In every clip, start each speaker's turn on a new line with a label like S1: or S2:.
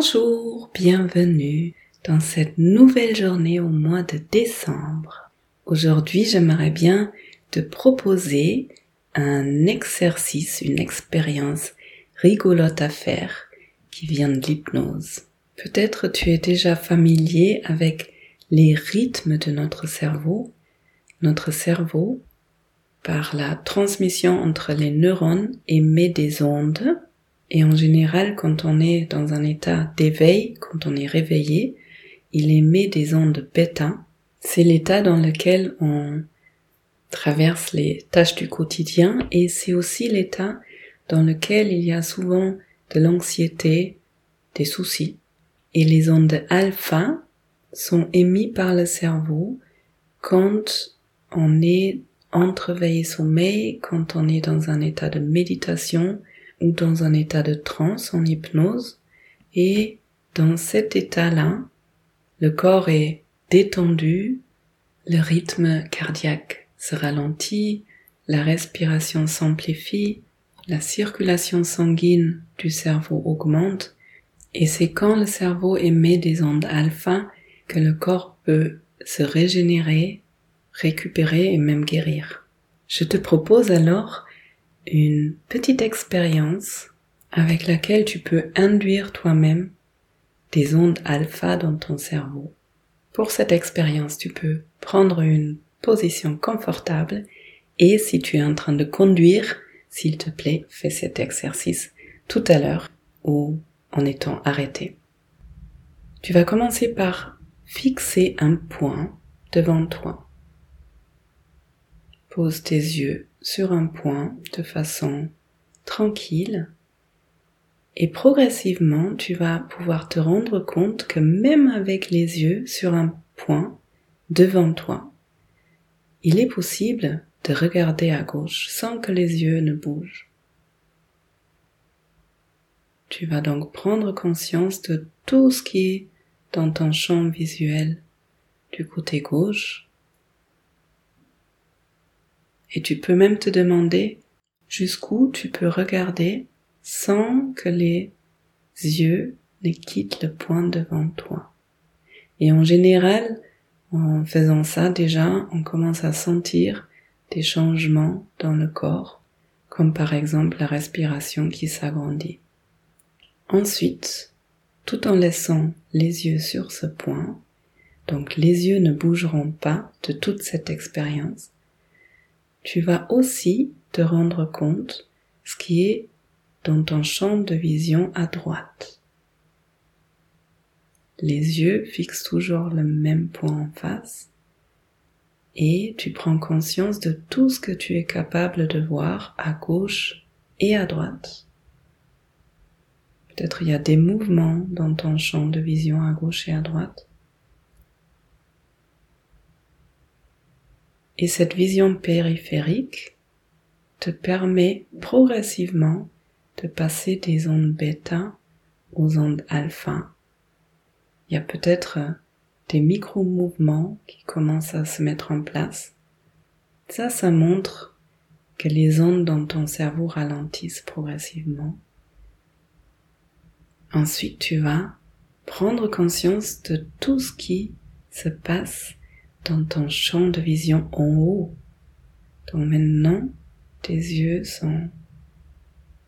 S1: Bonjour, bienvenue dans cette nouvelle journée au mois de décembre. Aujourd'hui, j'aimerais bien te proposer un exercice, une expérience rigolote à faire qui vient de l'hypnose. Peut-être tu es déjà familier avec les rythmes de notre cerveau. Notre cerveau, par la transmission entre les neurones, émet des ondes et en général, quand on est dans un état d'éveil, quand on est réveillé, il émet des ondes bêta. C'est l'état dans lequel on traverse les tâches du quotidien et c'est aussi l'état dans lequel il y a souvent de l'anxiété, des soucis. Et les ondes alpha sont émises par le cerveau quand on est entre veille et sommeil, quand on est dans un état de méditation, dans un état de transe en hypnose et dans cet état-là, le corps est détendu, le rythme cardiaque se ralentit, la respiration s'amplifie, la circulation sanguine du cerveau augmente et c'est quand le cerveau émet des ondes alpha que le corps peut se régénérer, récupérer et même guérir. Je te propose alors une petite expérience avec laquelle tu peux induire toi-même des ondes alpha dans ton cerveau. Pour cette expérience, tu peux prendre une position confortable et si tu es en train de conduire, s'il te plaît, fais cet exercice tout à l'heure ou en étant arrêté. Tu vas commencer par fixer un point devant toi. Pose tes yeux sur un point de façon tranquille et progressivement tu vas pouvoir te rendre compte que même avec les yeux sur un point devant toi, il est possible de regarder à gauche sans que les yeux ne bougent. Tu vas donc prendre conscience de tout ce qui est dans ton champ visuel du côté gauche et tu peux même te demander jusqu'où tu peux regarder sans que les yeux ne quittent le point devant toi. Et en général, en faisant ça déjà, on commence à sentir des changements dans le corps, comme par exemple la respiration qui s'agrandit. Ensuite, tout en laissant les yeux sur ce point, donc les yeux ne bougeront pas de toute cette expérience, tu vas aussi te rendre compte ce qui est dans ton champ de vision à droite. Les yeux fixent toujours le même point en face et tu prends conscience de tout ce que tu es capable de voir à gauche et à droite. Peut-être il y a des mouvements dans ton champ de vision à gauche et à droite. Et cette vision périphérique te permet progressivement de passer des ondes bêta aux ondes alpha. Il y a peut-être des micro-mouvements qui commencent à se mettre en place. Ça, ça montre que les ondes dans ton cerveau ralentissent progressivement. Ensuite, tu vas prendre conscience de tout ce qui se passe dans ton champ de vision en haut. Donc maintenant, tes yeux sont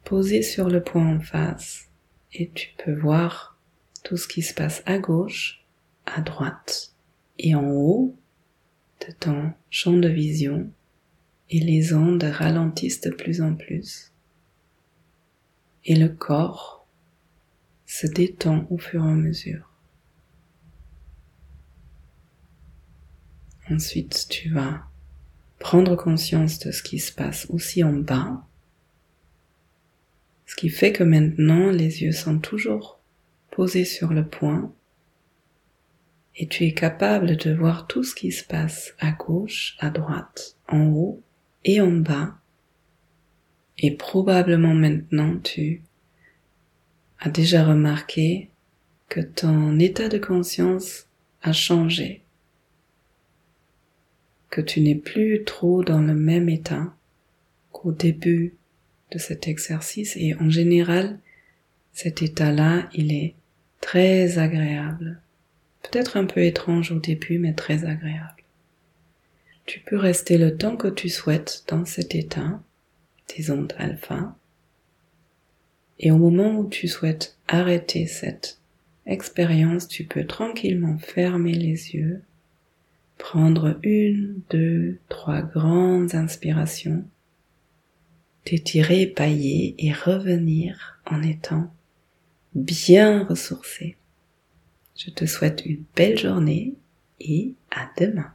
S1: posés sur le point en face et tu peux voir tout ce qui se passe à gauche, à droite et en haut de ton champ de vision et les ondes ralentissent de plus en plus. Et le corps se détend au fur et à mesure. Ensuite, tu vas prendre conscience de ce qui se passe aussi en bas. Ce qui fait que maintenant, les yeux sont toujours posés sur le point et tu es capable de voir tout ce qui se passe à gauche, à droite, en haut et en bas. Et probablement maintenant tu as déjà remarqué que ton état de conscience a changé que tu n'es plus trop dans le même état qu'au début de cet exercice et en général cet état-là il est très agréable. Peut-être un peu étrange au début, mais très agréable. Tu peux rester le temps que tu souhaites dans cet état, des ondes alpha. Et au moment où tu souhaites arrêter cette expérience, tu peux tranquillement fermer les yeux, prendre une, deux, trois grandes inspirations, t'étirer, pailler et revenir en étant bien ressourcé. Je te souhaite une belle journée et à demain.